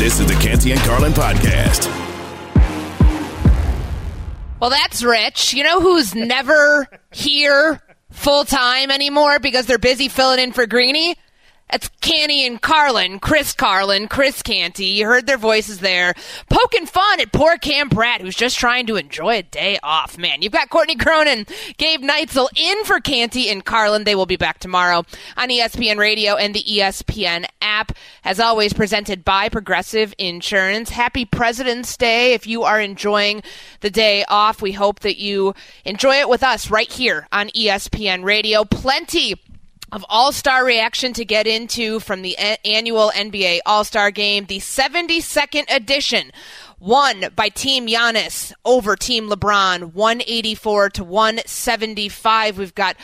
This is the Canty and Carlin podcast. Well, that's rich. You know who's never here full time anymore because they're busy filling in for Greeny? That's Canty and Carlin, Chris Carlin, Chris Canty. You heard their voices there. Poking fun at poor Cam Pratt, who's just trying to enjoy a day off. Man, you've got Courtney Cronin, Gabe Neitzel in for Canty and Carlin. They will be back tomorrow on ESPN Radio and the ESPN app. As always, presented by Progressive Insurance. Happy President's Day. If you are enjoying the day off, we hope that you enjoy it with us right here on ESPN Radio. Plenty of All Star reaction to get into from the a- annual NBA All Star game, the 72nd edition. Won by Team Giannis over Team LeBron, 184 to 175. We've got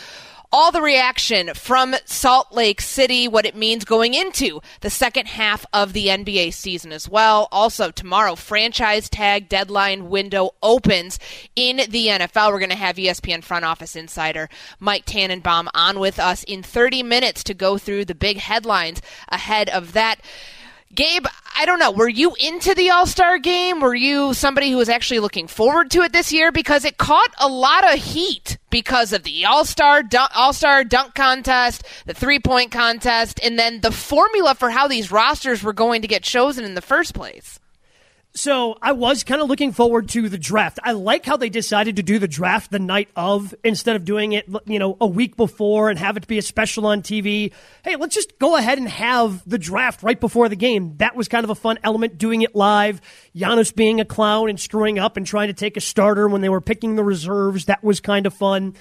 all the reaction from Salt Lake City, what it means going into the second half of the NBA season as well. Also, tomorrow, franchise tag deadline window opens in the NFL. We're going to have ESPN front office insider Mike Tannenbaum on with us in 30 minutes to go through the big headlines ahead of that. Gabe, I don't know. Were you into the All Star game? Were you somebody who was actually looking forward to it this year? Because it caught a lot of heat because of the All Star All Star dunk contest, the three point contest, and then the formula for how these rosters were going to get chosen in the first place. So I was kind of looking forward to the draft. I like how they decided to do the draft the night of instead of doing it, you know, a week before and have it be a special on TV. Hey, let's just go ahead and have the draft right before the game. That was kind of a fun element doing it live. Giannis being a clown and screwing up and trying to take a starter when they were picking the reserves. That was kind of fun.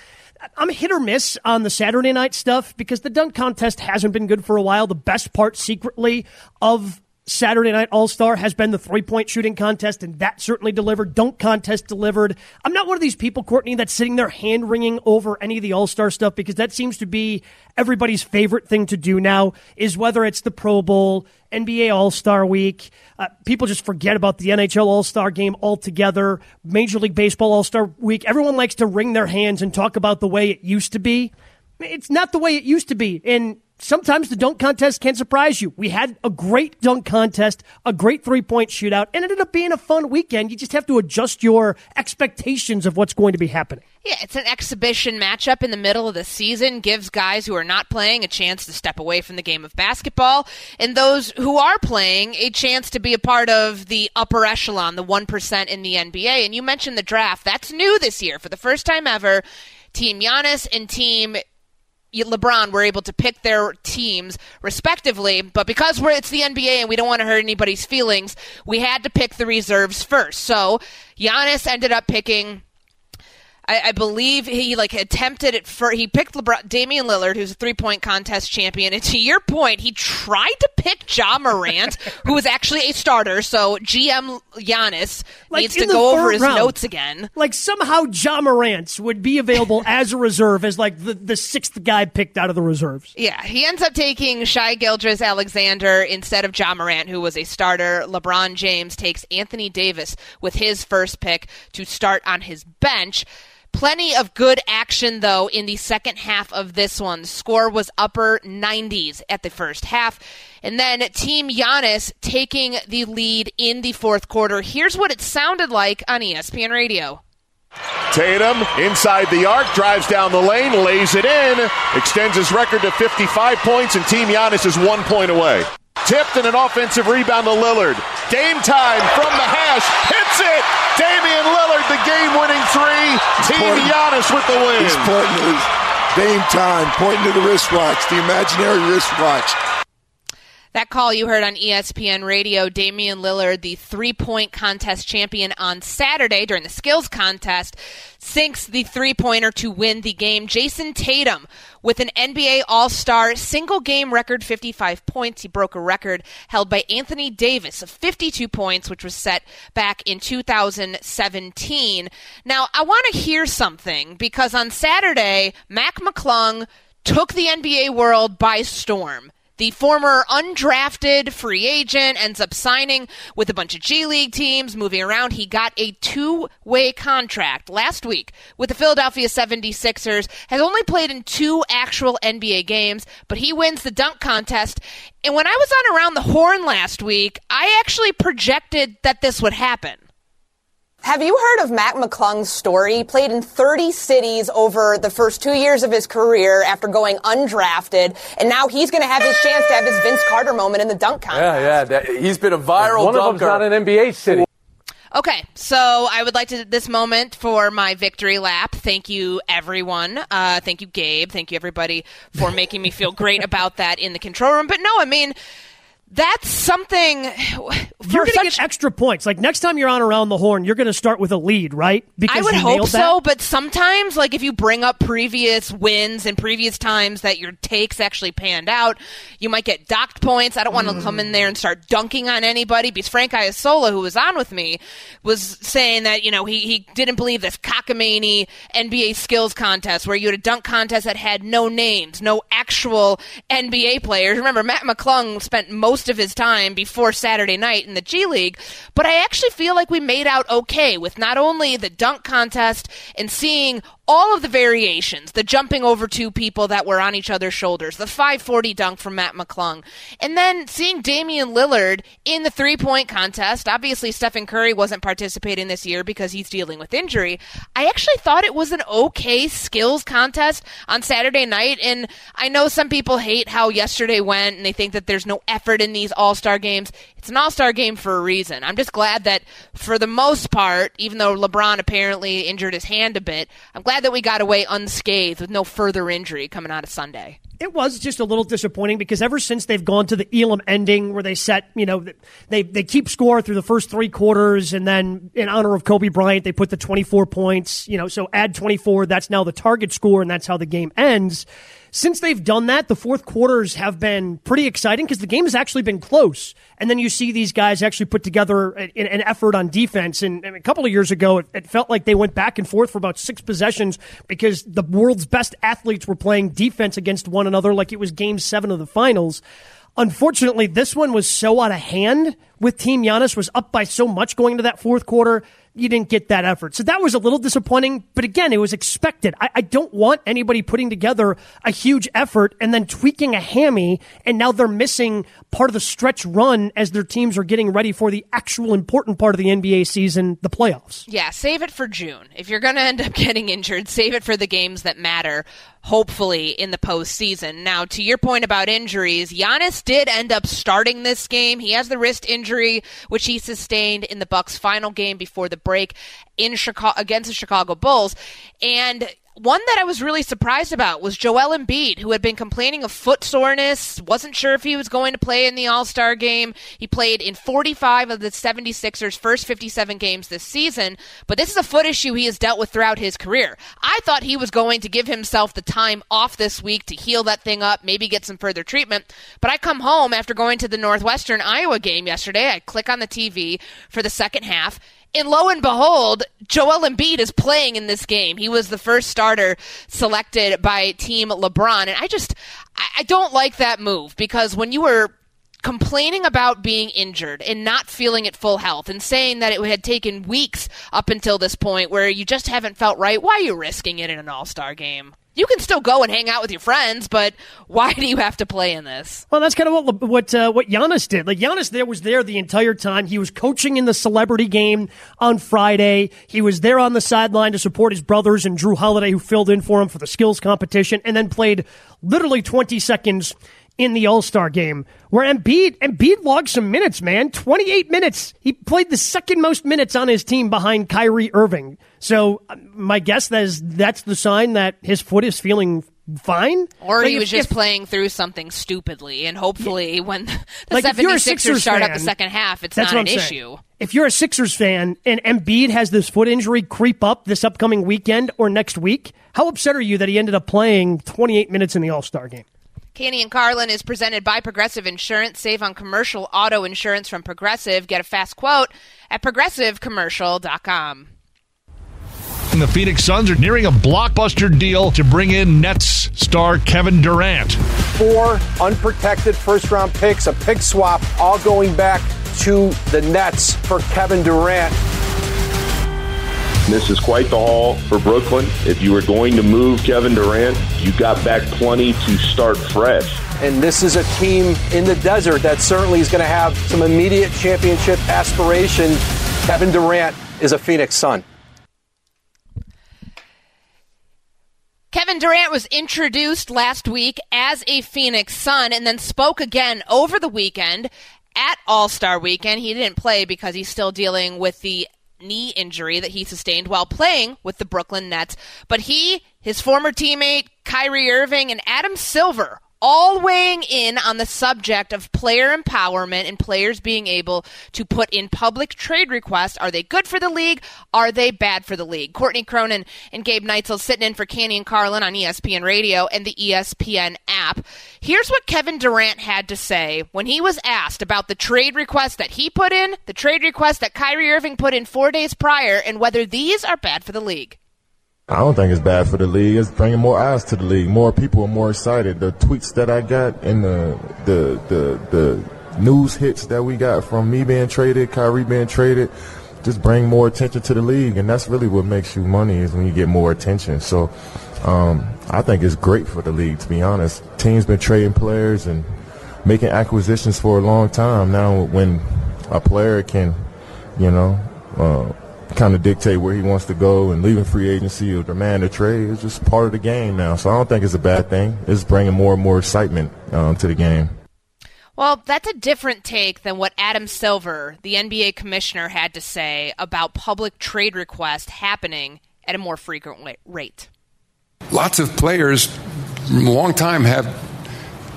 I'm hit or miss on the Saturday night stuff because the dunk contest hasn't been good for a while. The best part secretly of Saturday Night All Star has been the three point shooting contest, and that certainly delivered. Dunk contest delivered. I'm not one of these people, Courtney, that's sitting there hand wringing over any of the All Star stuff because that seems to be everybody's favorite thing to do now. Is whether it's the Pro Bowl, NBA All Star Week, uh, people just forget about the NHL All Star game altogether. Major League Baseball All Star Week. Everyone likes to wring their hands and talk about the way it used to be. It's not the way it used to be, and sometimes the dunk contest can surprise you. We had a great dunk contest, a great three point shootout, and it ended up being a fun weekend. You just have to adjust your expectations of what's going to be happening. Yeah, it's an exhibition matchup in the middle of the season, gives guys who are not playing a chance to step away from the game of basketball, and those who are playing a chance to be a part of the upper echelon, the 1% in the NBA. And you mentioned the draft. That's new this year. For the first time ever, Team Giannis and Team LeBron were able to pick their teams respectively, but because we're it's the NBA and we don't want to hurt anybody's feelings, we had to pick the reserves first. So Giannis ended up picking I, I, believe he like attempted it for he picked LeBron, Damian Lillard, who's a three point contest champion. And to your point, he tried to pick Ja Morant, who was actually a starter. So GM Giannis like needs to go over his round, notes again. Like somehow Ja Morant would be available as a reserve as like the, the sixth guy picked out of the reserves. Yeah, he ends up taking Shai Gilgeous-Alexander instead of Ja Morant, who was a starter. LeBron James takes Anthony Davis with his first pick to start on his bench. Plenty of good action, though, in the second half of this one. The score was upper 90s at the first half. And then Team Giannis taking the lead in the fourth quarter. Here's what it sounded like on ESPN Radio. Tatum inside the arc, drives down the lane, lays it in, extends his record to 55 points, and Team Giannis is one point away. Tipped and an offensive rebound to Lillard. Game time from the hash. Hits it. Damian Lillard, the game-winning three. He's Team pointing, Giannis with the win. He's pointing to Dame time, pointing to the wristwatch, the imaginary wristwatch. That call you heard on ESPN Radio, Damian Lillard, the three point contest champion on Saturday during the skills contest, sinks the three pointer to win the game. Jayson Tatum with an NBA All Star single game record 55 points. He broke a record held by Anthony Davis of 52 points, which was set back in 2017. Now, I want to hear something because on Saturday, Mac McClung took the NBA world by storm. The former undrafted free agent ends up signing with a bunch of G League teams, moving around. He got a two way contract last week with the Philadelphia 76ers, has only played in two actual NBA games, but he wins the dunk contest. And when I was on Around the Horn last week, I actually projected that this would happen. Have you heard of Mac McClung's story? He played in 30 cities over the first two years of his career after going undrafted, and now he's going to have his chance to have his Vince Carter moment in the dunk contest. Yeah, yeah. That, he's been a viral One dunker. of them's not an NBA city. Okay, so I would like to this moment for my victory lap. Thank you, everyone. Uh, thank you, Gabe. Thank you, everybody, for making me feel great about that in the control room. But no, I mean, that's something. You're going to get extra points. Like next time you're on around the horn, you're going to start with a lead, right? Because I would hope so, but sometimes, like if you bring up previous wins and previous times that your takes actually panned out, you might get docked points. I don't want to come in there and start dunking on anybody because Frank Isola, who was on with me, was saying that you know he he didn't believe this cockamamie NBA skills contest where you had a dunk contest that had no names, no actual NBA players. Remember, Mac McClung spent most of his time before Saturday night in the G League, but I actually feel like we made out okay with not only the dunk contest and seeing all of the variations, the jumping over two people that were on each other's shoulders, the 540 dunk from Mac McClung, and then seeing Damian Lillard in the three point contest. Obviously, Stephen Curry wasn't participating this year because he's dealing with injury. I actually thought it was an okay skills contest on Saturday night, and I know some people hate how yesterday went and they think that there's no effort in these all star games. It's an all star game for a reason. I'm just glad that for the most part, even though LeBron apparently injured his hand a bit, I'm glad that we got away unscathed with no further injury coming out of Sunday. It was just a little disappointing because ever since they've gone to the Elam ending where they set, you know, they they keep score through the first three quarters and then in honor of Kobe Bryant they put the 24 points, you know, so add 24, that's now the target score and that's how the game ends. Since they've done that, the fourth quarters have been pretty exciting because the game has actually been close. And then you see these guys actually put together an, an effort on defense. And, and, a couple of years ago, it, it felt like they went back and forth for about six possessions because the world's best athletes were playing defense against one another like it was game seven of the finals. Unfortunately, this one was so out of hand with Team Giannis was up by so much going into that fourth quarter. You didn't get that effort. So that was a little disappointing, but again, it was expected. I, I don't want anybody putting together a huge effort and then tweaking a hammy, and now they're missing part of the stretch run as their teams are getting ready for the actual important part of the NBA season, the playoffs. Yeah, save it for June. If you're going to end up getting injured, save it for the games that matter, hopefully, in the postseason. Now, to your point about injuries, Giannis did end up starting this game. He has the wrist injury, which he sustained in the Bucks' final game before the break in Chicago against the Chicago Bulls. And one that I was really surprised about was Joel Embiid, who had been complaining of foot soreness, wasn't sure if he was going to play in the All Star game. He played in 45 of the 76ers' first 57 games this season, but this is a foot issue he has dealt with throughout his career. I thought he was going to give himself the time off this week to heal that thing up, maybe get some further treatment. But I come home after going to the Northwestern Iowa game yesterday. I click on the TV for the second half and lo and behold, Joel Embiid is playing in this game. He was the first starter selected by Team LeBron. And I just, I don't like that move because when you were complaining about being injured and not feeling at full health and saying that it had taken weeks up until this point where you just haven't felt right, why are you risking it in an all star game? You can still go and hang out with your friends, but why do you have to play in this? Well, that's kind of what what uh, what Giannis did. Like Giannis, there was there the entire time. He was coaching in the celebrity game on Friday. He was there on the sideline to support his brothers and Jrue Holiday, who filled in for him for the skills competition, and then played literally twenty seconds in the All Star game, where Embiid Embiid logged some minutes. Man, twenty eight minutes. He played the second most minutes on his team behind Kyrie Irving. So uh, my guess is that's the sign that his foot is feeling fine. Or Like, he if- was just if- playing through something stupidly, and hopefully, when the Like, if you're a 76ers Sixers start up the second half, it's not an issue. If you're a Sixers fan and Embiid has this foot injury creep up this upcoming weekend or next week, how upset are you that he ended up playing 28 minutes in the All Star game? Canty and Carlin is presented by Progressive Insurance. Save on commercial auto insurance from Progressive. Get a fast quote at progressivecommercial.com. And the Phoenix Suns are nearing a blockbuster deal to bring in Nets star Kevin Durant. four unprotected first round picks, a pick swap, all going back to the Nets for Kevin Durant. This is quite the haul for Brooklyn. If you were going to move Kevin Durant, you got back plenty to start fresh. And this is a team in the desert that certainly is going to have some immediate championship aspiration. Kevin Durant is a Phoenix Sun. Kevin Durant was introduced last week as a Phoenix Sun and then spoke again over the weekend at All Star Weekend. He didn't play because he's still dealing with the knee injury that he sustained while playing with the Brooklyn Nets. But he, his former teammate Kyrie Irving, and Adam Silver all weighing in on the subject of player empowerment and players being able to put in public trade requests. Are they good for the league? Are they bad for the league? Courtney Cronin and Gabe Neitzel sitting in for Canty and Carlin on ESPN Radio and the ESPN app. Here's what Kevin Durant had to say when he was asked about the trade request that he put in, the trade request that Kyrie Irving put in four days prior, and whether these are bad for the league. I don't think it's bad for the league. It's bringing more eyes to the league. More people are more excited. The tweets that I got and the the the, the news hits that we got from me being traded, Kyrie being traded, just bring more attention to the league, and that's really what makes you money is when you get more attention. So, um, I think it's great for the league. To be honest, teams been trading players and making acquisitions for a long time. Now, when a player can, you know. Uh, kind of dictate where he wants to go and leaving free agency or demand a trade. is just part of the game now. So I don't think it's a bad thing. It's bringing more and more excitement um, to the game. Well, that's a different take than what Adam Silver, the NBA commissioner, had to say about public trade requests happening at a more frequent rate. Lots of players, long time, have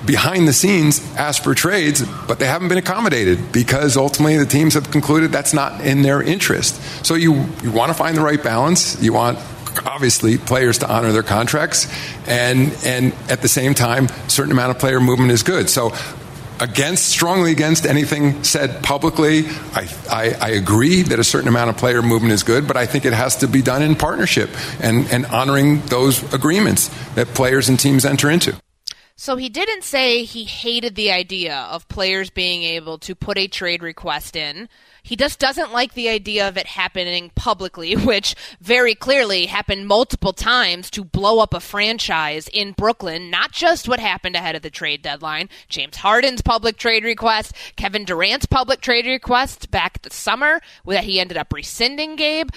behind the scenes asked for trades, but they haven't been accommodated because ultimately the teams have concluded that's not in their interest. So you, you want to find the right balance. You want obviously players to honor their contracts and and at the same time certain amount of player movement is good. So against strongly against anything said publicly. I, I, I, agree that a certain amount of player movement is good, but I think it has to be done in partnership and, and honoring those agreements that players and teams enter into. So he didn't say he hated the idea of players being able to put a trade request in. He just doesn't like the idea of it happening publicly, which very clearly happened multiple times to blow up a franchise in Brooklyn. Not just what happened ahead of the trade deadline. James Harden's public trade request, Kevin Durant's public trade request back the summer that he ended up rescinding, Gabe.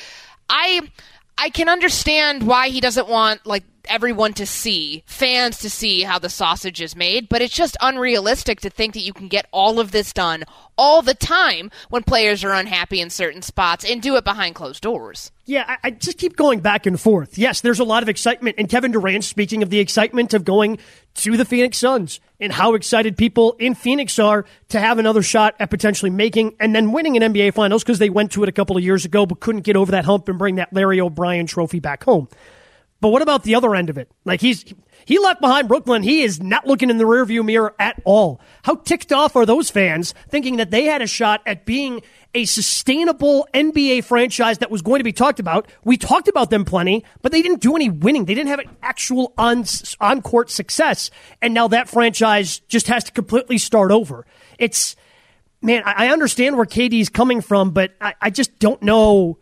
I I can understand why he doesn't want like everyone to see, fans to see how the sausage is made, but it's just unrealistic to think that you can get all of this done all the time when players are unhappy in certain spots and do it behind closed doors. Yeah, I, I just keep going back and forth. Yes, there's a lot of excitement. And Kevin Durant, speaking of the excitement of going to the Phoenix Suns and how excited people in Phoenix are to have another shot at potentially making and then winning an NBA Finals because they went to it a couple of years ago but couldn't get over that hump and bring that Larry O'Brien trophy back home. But what about the other end of it? Like he's he left behind Brooklyn. He is not looking in the rearview mirror at all. How ticked off are those fans thinking that they had a shot at being a sustainable NBA franchise that was going to be talked about? We talked about them plenty, but they didn't do any winning. They didn't have an actual on on court success, and now that franchise just has to completely start over. It's man, I understand where KD's coming from, but I, I just don't know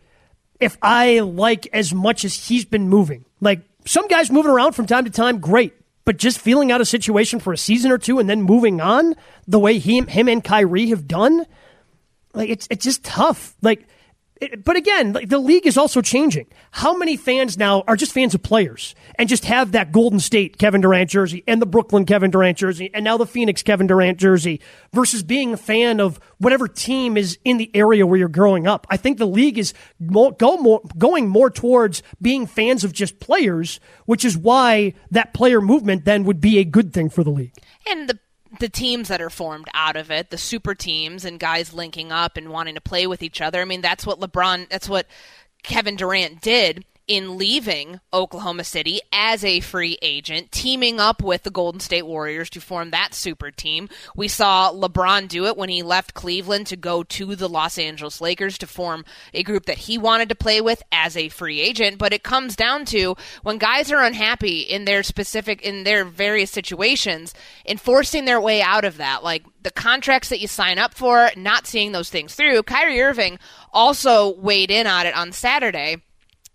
if I like as much as he's been moving. Like some guys moving around from time to time, great. But just feeling out a situation for a season or two and then moving on the way he, him and Kyrie have done, like it's it's just tough. Like It, but again, the league is also changing. How many fans now are just fans of players and just have that Golden State Kevin Durant jersey and the Brooklyn Kevin Durant jersey and now the Phoenix Kevin Durant jersey versus being a fan of whatever team is in the area where you're growing up? I think the league is more, go more, going more towards being fans of just players, which is why that player movement then would be a good thing for the league. And the the teams that are formed out of it, the super teams and guys linking up and wanting to play with each other. I mean, that's what LeBron, that's what Kevin Durant did in leaving Oklahoma City as a free agent, teaming up with the Golden State Warriors to form that super team. We saw LeBron do it when he left Cleveland to go to the Los Angeles Lakers to form a group that he wanted to play with as a free agent. But it comes down to when guys are unhappy in their specific, in their various situations, enforcing their way out of that. Like the contracts that you sign up for, not seeing those things through. Kyrie Irving also weighed in on it on Saturday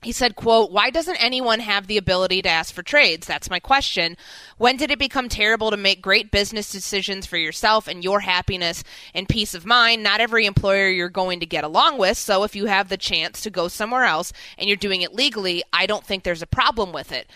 he said, quote, why doesn't anyone have the ability to ask for trades? That's my question. When did it become terrible to make great business decisions for yourself and your happiness and peace of mind? Not every employer you're going to get along with. So if you have the chance to go somewhere else and you're doing it legally, I don't think there's a problem with it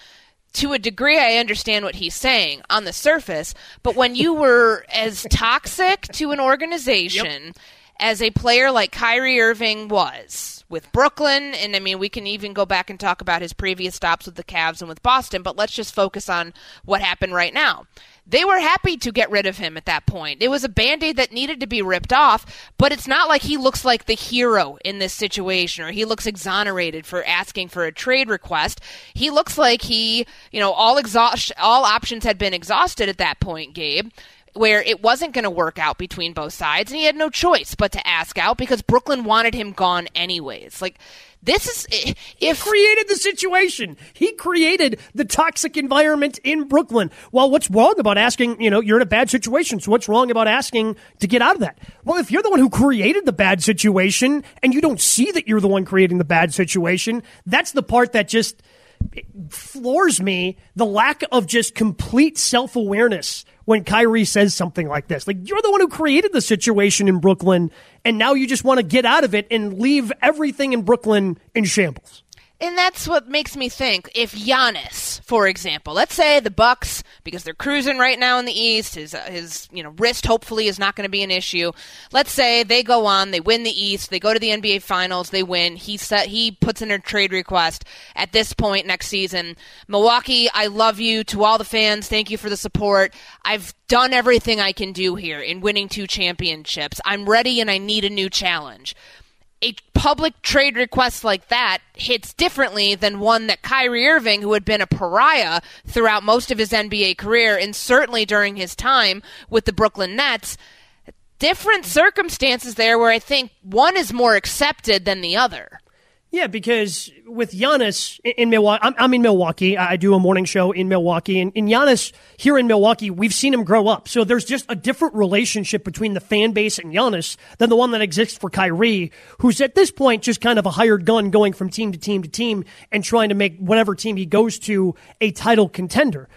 to a degree, I understand what he's saying on the surface, but when you were as toxic to an organization yep. as a player like Kyrie Irving was, with Brooklyn, and I mean, we can even go back and talk about his previous stops with the Cavs and with Boston, but let's just focus on what happened right now. They were happy to get rid of him at that point. It was a band aid that needed to be ripped off, but it's not like he looks like the hero in this situation or he looks exonerated for asking for a trade request. He looks like he, you know, all exhaust all options had been exhausted at that point, Gabe where it wasn't going to work out between both sides, and he had no choice but to ask out because Brooklyn wanted him gone anyways. Like, this is eh, if he created the situation. He created the toxic environment in Brooklyn. Well, what's wrong about asking? You know, you're in a bad situation. So what's wrong about asking to get out of that? Well, if you're the one who created the bad situation and you don't see that you're the one creating the bad situation, that's the part that just eh, floors me. The lack of just complete self awareness when Kyrie says something like this. Like, you're the one who created the situation in Brooklyn, and now you just want to get out of it and leave everything in Brooklyn in shambles. And that's what makes me think if Giannis, for example, let's say the Bucks, because they're cruising right now in the East, his uh, his you know wrist hopefully is not going to be an issue. Let's say they go on, they win the East, they go to the NBA Finals, they win. He set he puts in a trade request at this point next season. Milwaukee, I love you to all the fans. Thank you for the support. I've done everything I can do here in winning two championships. I'm ready and I need a new challenge a public trade request like that hits differently than one that Kyrie Irving, who had been a pariah throughout most of his NBA career and certainly during his time with the Brooklyn Nets, different circumstances there where I think one is more accepted than the other. Yeah, because with Giannis in Milwaukee, I'm, I'm, in Milwaukee. I do a morning show in Milwaukee, and in Giannis here in Milwaukee, we've seen him grow up. So there's just a different relationship between the fan base and Giannis than the one that exists for Kyrie, who's at this point just kind of a hired gun going from team to team to team and trying to make whatever team he goes to a title contender.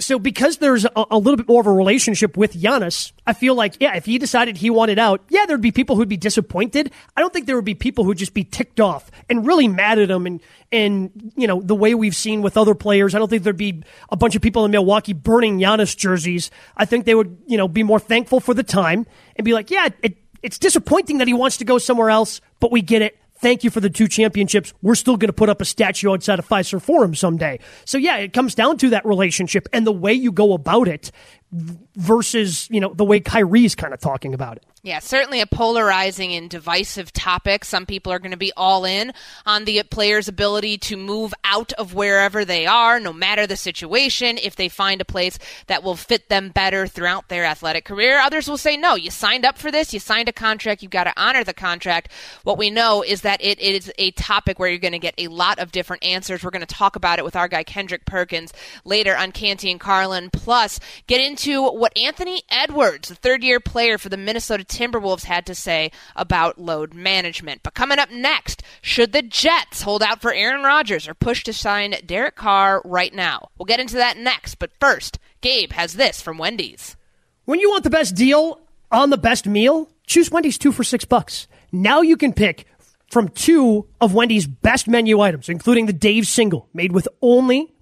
So because there's a, a, little bit more of a relationship with Giannis, I feel like, yeah, if he decided he wanted out, yeah, there'd be people who'd be disappointed. I don't think there would be people who'd just be ticked off and really mad at him and, and, you know, the way we've seen with other players. I don't think there'd be a bunch of people in Milwaukee burning Giannis jerseys. I think they would, you know, be more thankful for the time and be like, yeah, it, it's disappointing that he wants to go somewhere else, but we get it thank you for the two championships. We're still going to put up a statue outside of Fiserv Forum someday. So yeah, it comes down to that relationship and the way you go about it versus, you know, the way Kyrie's kind of talking about it. Yeah, certainly a polarizing and divisive topic. Some people are going to be all in on the player's ability to move out of wherever they are, no matter the situation, if they find a place that will fit them better throughout their athletic career. Others will say, no, you signed up for this, you signed a contract, you've got to honor the contract. What we know is that it is a topic where you're going to get a lot of different answers. We're going to talk about it with our guy Kendrick Perkins later on Canty and Carlin. Plus, get into what Anthony Edwards, the third year player for the Minnesota Timberwolves had to say about load management. But coming up next, should the Jets hold out for Aaron Rodgers or push to sign Derek Carr right now? We'll get into that next. But first, Gabe has this from Wendy's. When you want the best deal on the best meal, choose Wendy's two for six bucks. Now you can pick from two of Wendy's best menu items, including the Dave Single, made with only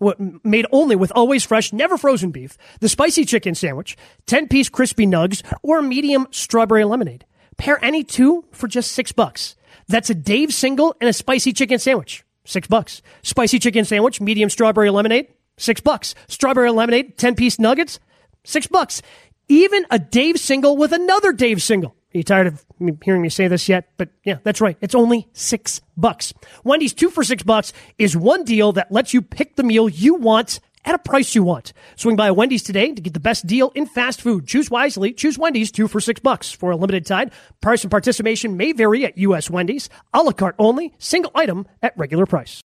made only with always fresh, never frozen beef, the spicy chicken sandwich, ten piece crispy nugs, or medium strawberry lemonade. Pair any two for just six bucks. That's a Dave Single and a spicy chicken sandwich, six bucks. Spicy chicken sandwich, medium strawberry lemonade, six bucks. Strawberry lemonade, ten piece nuggets, six bucks. Even a Dave Single with another Dave Single are you tired of hearing me say this yet? But yeah, that's right. It's only six bucks. Wendy's two for six bucks is one deal that lets you pick the meal you want at a price you want. Swing by a Wendy's today to get the best deal in fast food. Choose wisely. Choose Wendy's two for six bucks for a limited time. Price and participation may vary at U.S. Wendy's. A la carte only. Single item at regular price.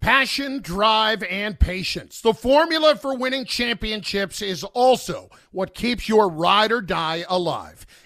Passion, drive, and patience. The formula for winning championships is also what keeps your ride or die alive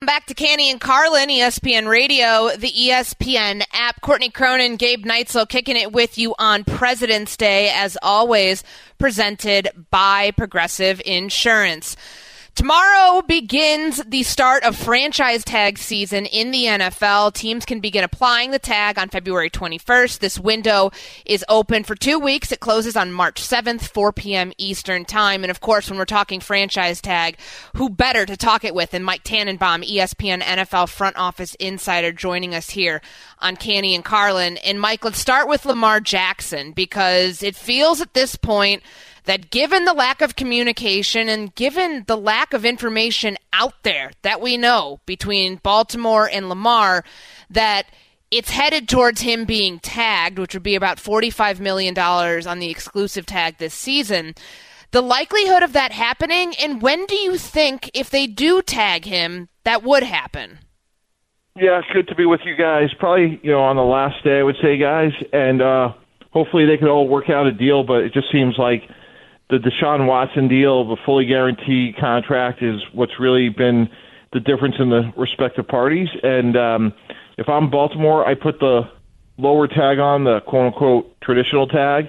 Back to Canty and Carlin, ESPN Radio, the ESPN app. Courtney Cronin, Gabe Neitzel kicking it with you on President's Day, as always, presented by Progressive Insurance. Tomorrow begins the start of franchise tag season in the NFL. Teams can begin applying the tag on February 21st. This window is open for two weeks. It closes on March 7th, 4 p.m. Eastern Time. And of course, when we're talking franchise tag, who better to talk it with than Mike Tannenbaum, ESPN NFL front office insider, joining us here on Canty and Carlin. And Mike, let's start with Lamar Jackson because it feels at this point that given the lack of communication and given the lack of information out there that we know between Baltimore and Lamar, that it's headed towards him being tagged, which would be about $45 million on the exclusive tag this season. The likelihood of that happening, and when do you think, if they do tag him, that would happen? Yeah, it's good to be with you guys. Probably, you know, on the last day, I would say, guys, and uh, hopefully they can all work out a deal. But it just seems like the Deshaun Watson deal, the fully guaranteed contract, is what's really been the difference in the respective parties. And um, if I'm Baltimore, I put the lower tag on, the quote unquote traditional tag.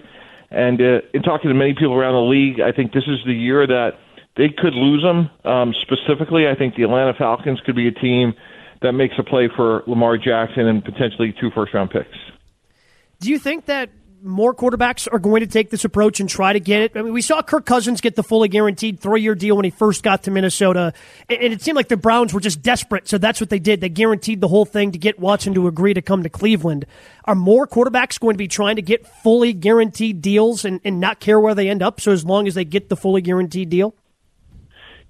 And uh, in talking to many people around the league, I think this is the year that they could lose him. Um, specifically, I think the Atlanta Falcons could be a team that makes a play for Lamar Jackson and potentially two first round picks. Do you think that more quarterbacks are going to take this approach and try to get it. I mean, we saw Kirk Cousins get the fully guaranteed three year deal when he first got to Minnesota, and it seemed like the Browns were just desperate, so that's what they did. They guaranteed the whole thing to get Watson to agree to come to Cleveland. Are more quarterbacks going to be trying to get fully guaranteed deals and, and not care where they end up, so as long as they get the fully guaranteed deal?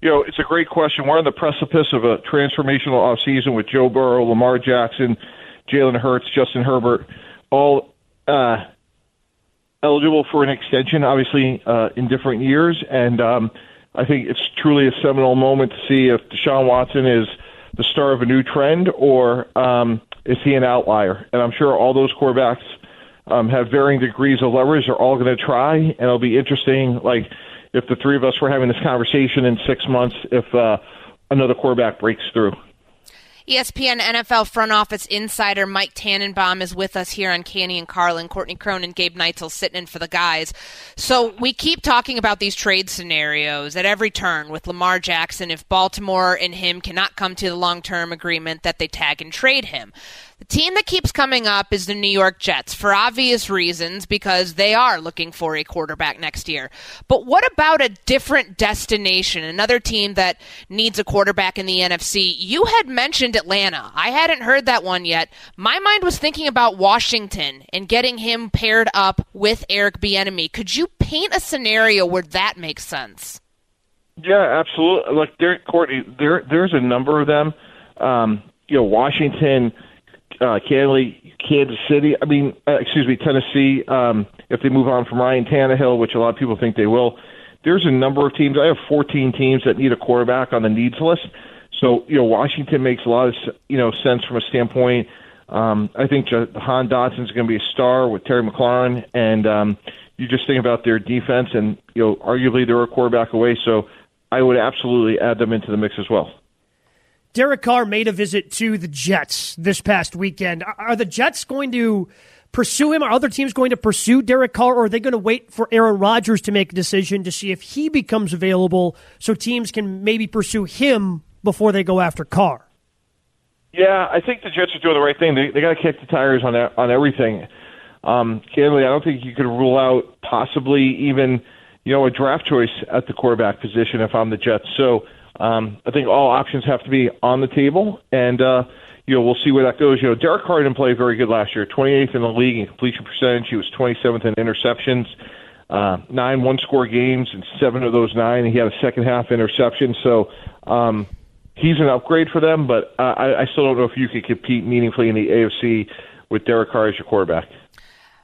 You know, it's a great question. We're on the precipice of a transformational offseason with Joe Burrow, Lamar Jackson, Jalen Hurts, Justin Herbert, all uh, eligible for an extension, obviously uh, in different years, and um, I think it's truly a seminal moment to see if Deshaun Watson is the star of a new trend or um, is he an outlier. And I'm sure all those quarterbacks um, have varying degrees of leverage. They're all going to try, and it'll be interesting. Like if the three of us were having this conversation in six months, if uh, another quarterback breaks through. ESPN NFL front office insider Mike Tannenbaum is with us here on Canty and Carlin. Courtney Cronin, Gabe Neitzel sitting in for the guys. So we keep talking about these trade scenarios at every turn with Lamar Jackson. If Baltimore and him cannot come to the long term agreement, that they tag and trade him. The team that keeps coming up is the New York Jets for obvious reasons because they are looking for a quarterback next year. But what about a different destination, another team that needs a quarterback in the NFC? You had mentioned Atlanta. I hadn't heard that one yet. My mind was thinking about Washington and getting him paired up with Eric Bieniemy. Could you paint a scenario where that makes sense? Yeah, absolutely. Look, there, Courtney, there, there's a number of them. Um, you know, Washington uh, Kansas City. I mean, uh, excuse me, Tennessee. Um, if they move on from Ryan Tannehill, which a lot of people think they will, there's a number of teams. I have 14 teams that need a quarterback on the needs list. So you know, Washington makes a lot of you know sense from a standpoint. Um, I think Han Dotson is going to be a star with Terry McLaurin, and um, you just think about their defense, and you know, arguably they're a quarterback away. So I would absolutely add them into the mix as well. Derek Carr made a visit to the Jets this past weekend. Are the Jets going to pursue him? Are other teams going to pursue Derek Carr, or are they going to wait for Aaron Rodgers to make a decision to see if he becomes available so teams can maybe pursue him before they go after Carr? Yeah, I think the Jets are doing the right thing. They, they got to kick the tires on on everything. Um, candidly, I don't think you could rule out possibly even you know a draft choice at the quarterback position if I'm the Jets. So um, I think all options have to be on the table, and uh, you know we'll see where that goes. You know, Derek Carr didn't play very good last year. 28th in the league in completion percentage. He was 27th in interceptions. Uh, nine one-score games, and seven of those nine he had a second half interception. So um, he's an upgrade for them, but uh, I, I still don't know if you could compete meaningfully in the AFC with Derek Carr as your quarterback.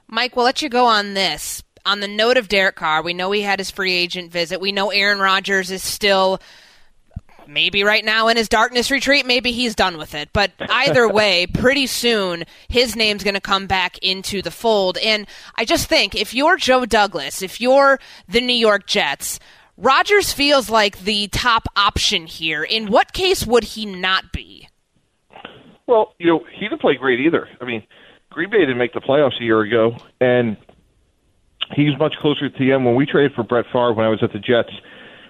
Mike, we'll let you go on this. On the note of Derek Carr, we know he had his free agent visit. We know Aaron Rodgers is still maybe right now in his darkness retreat, maybe he's done with it. But either way, pretty soon his name's going to come back into the fold. And I just think if you're Joe Douglas, if you're the New York Jets, Rodgers feels like the top option here. In what case would he not be? Well, you know, he didn't play great either. I mean, Green Bay didn't make the playoffs a year ago, and he's much closer to the end. When we traded for Brett Favre when I was at the Jets,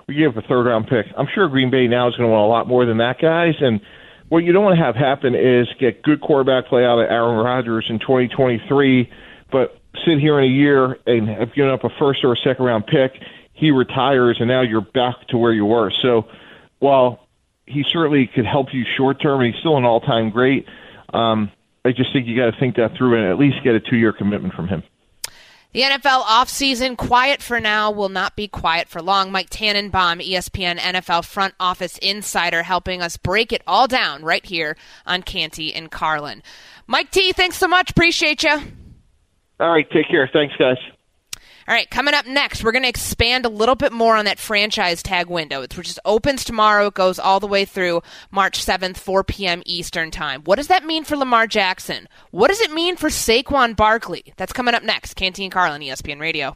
we gave up a third round pick. I'm sure Green Bay now is going to want a lot more than that, guys. And what you don't want to have happen is get good quarterback play out of Aaron Rodgers in 2023, but sit here in a year and have given up a first or a second round pick. He retires, and now you're back to where you were. So while he certainly could help you short term, and he's still an all time great, um, I just think you got to think that through and at least get a two year commitment from him. The NFL offseason, quiet for now, will not be quiet for long. Mike Tannenbaum, ESPN NFL front office insider, helping us break it all down right here on Canty and Carlin. Mike T, thanks so much. Appreciate you. All right, take care. Thanks, guys. All right, coming up next, we're going to expand a little bit more on that franchise tag window, which just opens tomorrow. It goes all the way through March 7th, 4 p.m. Eastern Time. What does that mean for Lamar Jackson? What does it mean for Saquon Barkley? That's coming up next. Canty Carlin, ESPN Radio.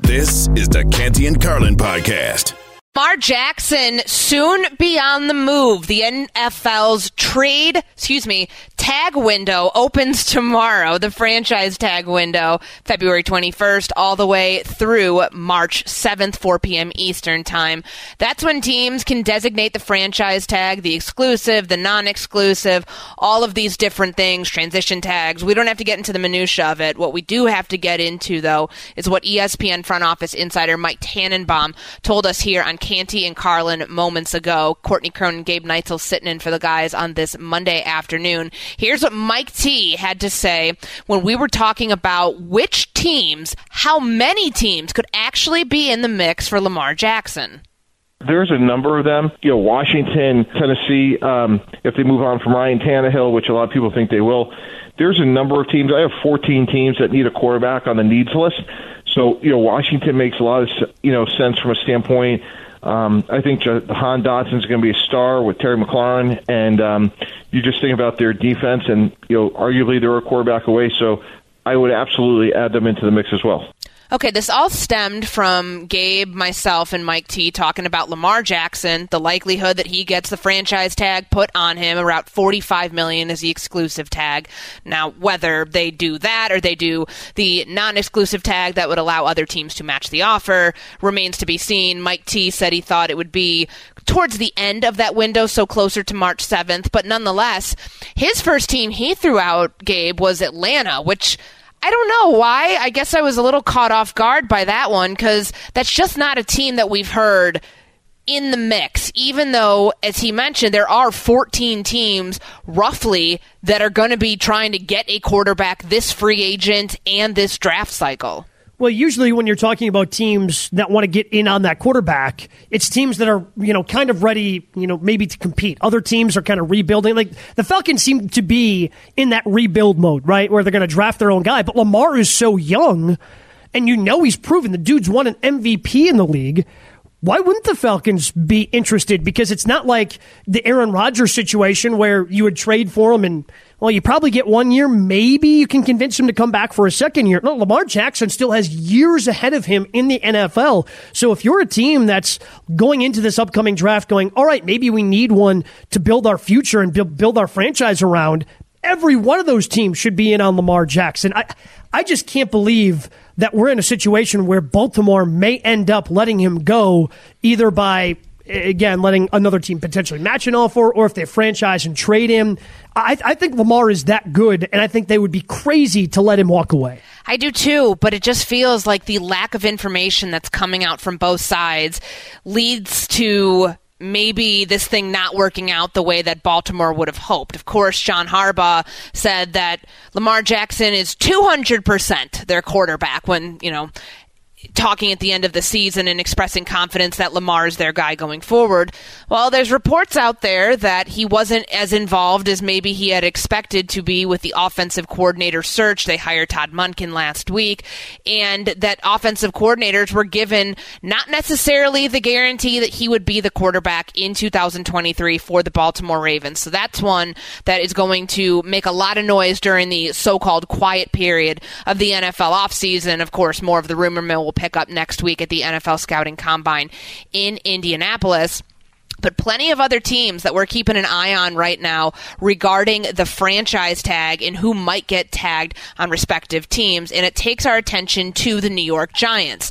This is the Canty and Carlin podcast. Lamar Jackson soon be on the move. The NFL's trade, excuse me, tag window opens tomorrow, the franchise tag window, February 21st, all the way through March 7th, 4 p.m. Eastern Time. That's when teams can designate the franchise tag, the exclusive, the non exclusive, all of these different things, transition tags. We don't have to get into the minutiae of it. What we do have to get into, though, is what ESPN front office insider Mike Tannenbaum told us here on Canty and Carlin moments ago. Courtney Cronin, and Gabe Neitzel sitting in for the guys on this Monday afternoon. Here's what Mike T had to say when we were talking about which teams, how many teams could actually be in the mix for Lamar Jackson. There's a number of them. You know, Washington, Tennessee, um, if they move on from Ryan Tannehill, which a lot of people think they will, there's a number of teams. I have 14 teams that need a quarterback on the needs list. So, you know, Washington makes a lot of, you know, sense from a standpoint um, I think Han Dotson is going to be a star with Terry McLaurin, and um, you just think about their defense, and you know, arguably they're a quarterback away. So I would absolutely add them into the mix as well. Okay, this all stemmed from Gabe, myself, and Mike T talking about Lamar Jackson, the likelihood that he gets the franchise tag put on him, around 45 million is the exclusive tag. Now, whether they do that or they do the non-exclusive tag that would allow other teams to match the offer remains to be seen. Mike T said he thought it would be towards the end of that window, so closer to March 7th, but nonetheless, his first team he threw out, Gabe, was Atlanta, which I don't know why. I guess I was a little caught off guard by that one because that's just not a team that we've heard in the mix, even though, as he mentioned, there are 14 teams roughly that are going to be trying to get a quarterback this free agent and this draft cycle. Well, usually when you're talking about teams that want to get in on that quarterback, it's teams that are, you know, kind of ready, you know, maybe to compete. Other teams are kind of rebuilding. Like the Falcons seem to be in that rebuild mode, right? Where they're going to draft their own guy. But Lamar is so young, and you know he's proven the dude's won an MVP in the league why wouldn't the Falcons be interested? Because it's not like the Aaron Rodgers situation where you would trade for him and, well, you probably get one year. Maybe you can convince him to come back for a second year. No, Lamar Jackson still has years ahead of him in the NFL. So if you're a team that's going into this upcoming draft going, all right, maybe we need one to build our future and build our franchise around, every one of those teams should be in on Lamar Jackson. I, I just can't believe that we're in a situation where Baltimore may end up letting him go either by again letting another team potentially match an offer or if they franchise and trade him. I, I, think Lamar is that good, and I think they would be crazy to let him walk away. I do too, but it just feels like the lack of information that's coming out from both sides leads to maybe this thing not working out the way that Baltimore would have hoped. Of course, John Harbaugh said that Lamar Jackson is 200% their quarterback when, you know, talking at the end of the season and expressing confidence that Lamar is their guy going forward. Well, there's reports out there that he wasn't as involved as maybe he had expected to be with the offensive coordinator search. They hired Todd Monken last week, and that offensive coordinators were given not necessarily the guarantee that he would be the quarterback in 2023 for the Baltimore Ravens. So that's one that is going to make a lot of noise during the so-called quiet period of the NFL offseason. Of course, more of the rumor mill will pick up next week at the NFL Scouting Combine in Indianapolis but plenty of other teams that we're keeping an eye on right now regarding the franchise tag and who might get tagged on respective teams. And it takes our attention to the New York Giants.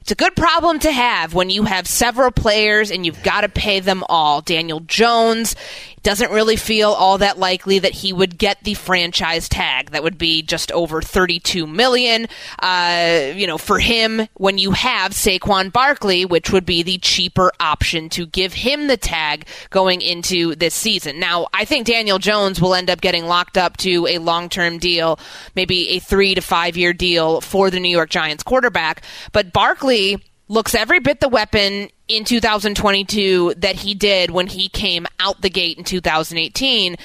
It's a good problem to have when you have several players and you've got to pay them all. Daniel Jones doesn't really feel all that likely that he would get the franchise tag. That would be just over 32 million. Uh, you know, for him, when you have Saquon Barkley, which would be the cheaper option to give him the tag going into this season. Now, I think Daniel Jones will end up getting locked up to a long-term deal, maybe a three to five year deal for the New York Giants quarterback. But Barkley looks every bit the weapon in 2022 that he did when he came out the gate in 2018.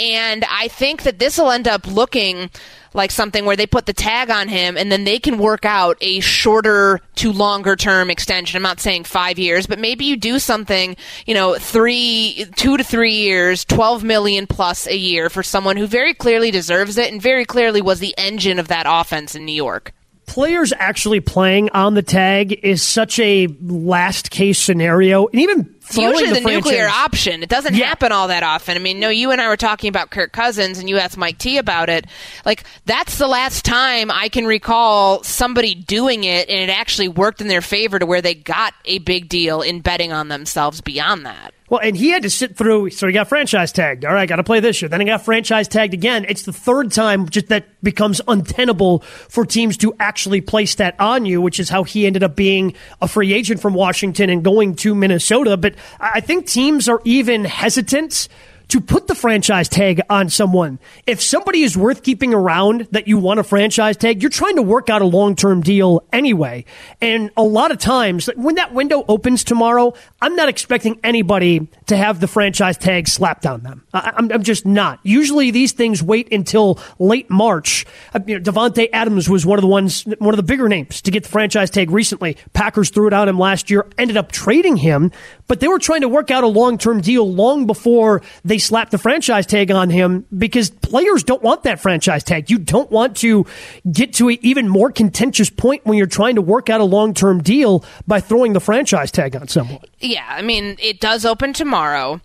And I think that this will end up looking like something where they put the tag on him and then they can work out a shorter to longer term extension. I'm not saying five years, but maybe you do something, you know, three, two to three years, 12 million plus a year for someone who very clearly deserves it and very clearly was the engine of that offense in New York players actually playing on the tag is such a last case scenario. And even usually the, franchise- nuclear option. It doesn't Yeah. happen all that often. I mean, no, you and I were talking about Kirk Cousins, and you asked Mike T about it. Like that's the last time I can recall somebody doing it, and it actually worked in their favor to where they got a big deal in betting on themselves. Beyond that. Well, and he had to sit through. So he got franchise tagged. All right, got to play this year. Then he got franchise tagged again. It's the third time just that becomes untenable for teams to actually place that on you, which is how he ended up being a free agent from Washington and going to Minnesota. But I I think teams are even hesitant to put the franchise tag on someone. If somebody is worth keeping around that you want a franchise tag, you're trying to work out a long term deal anyway. And a lot of times, when that window opens tomorrow, I'm not expecting anybody to have the franchise tag slapped on them. I, I'm, I'm just not. Usually these things wait until late March. Uh, You know, Adams was one of the ones, one of the bigger names to get the franchise tag recently. Packers threw it on him last year, ended up trading him, but they were trying to work out a long term deal long before they slapped the franchise tag on him because players don't want that franchise tag. You don't want to get to an even more contentious point when you're trying to work out a long term deal by throwing the franchise tag on someone. Yeah, I mean, it does open tomorrow.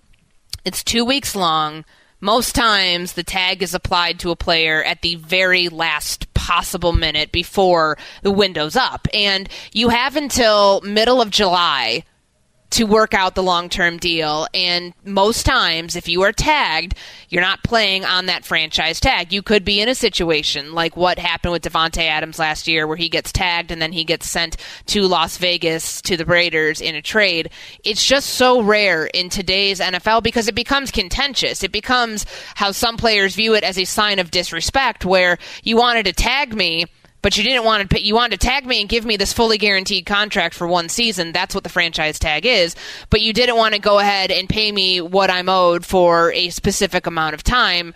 It's two weeks long. Most times, the tag is applied to a player at the very last possible minute before the window's up. And you have until middle of July to work out the long term deal. And most times, if you are tagged, you're not playing on that franchise tag. You could be in a situation like what happened with Davante Adams last year, where he gets tagged and then he gets sent to Las Vegas to the Raiders in a trade. It's just so rare in today's NFL because it becomes contentious. It becomes how some players view it as a sign of disrespect, where you wanted to tag me but you didn't want to pay, you wanted to tag me and give me this fully guaranteed contract for one season. That's what the franchise tag is. But you didn't want to go ahead and pay me what I'm owed for a specific amount of time.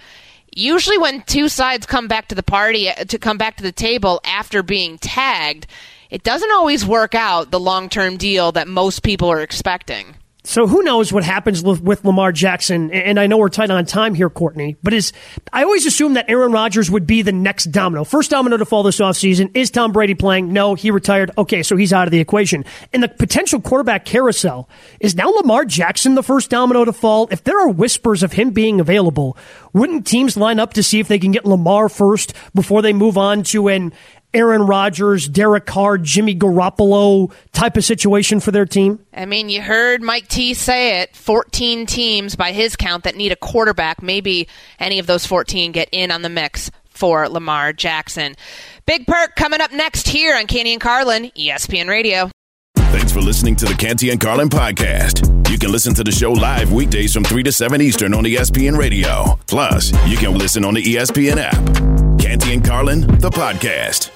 Usually, when two sides come back to the party uh, to come back to the table after being tagged, it doesn't always work out the long term deal that most people are expecting. So who knows what happens with, Lamar Jackson? And I know we're tight on time here, Courtney, but is I always assumed that Aaron Rodgers would be the next domino. First domino to fall this offseason. Is Tom Brady playing? No, he retired. Okay, so he's out of the equation. In the potential quarterback carousel, is now Lamar Jackson the first domino to fall? If there are whispers of him being available, wouldn't teams line up to see if they can get Lamar first before they move on to an Aaron Rodgers, Derek Carr, Jimmy Garoppolo type of situation for their team? I mean, you heard Mike T say it 14 teams by his count that need a quarterback. Maybe any of those 14 get in on the mix for Lamar Jackson. Big perk coming up next here on Canty and Carlin, ESPN Radio. Thanks for listening to the Canty and Carlin podcast. You can listen to the show live weekdays from 3 to 7 Eastern on ESPN Radio. Plus, you can listen on the ESPN app. Canty and Carlin, the podcast.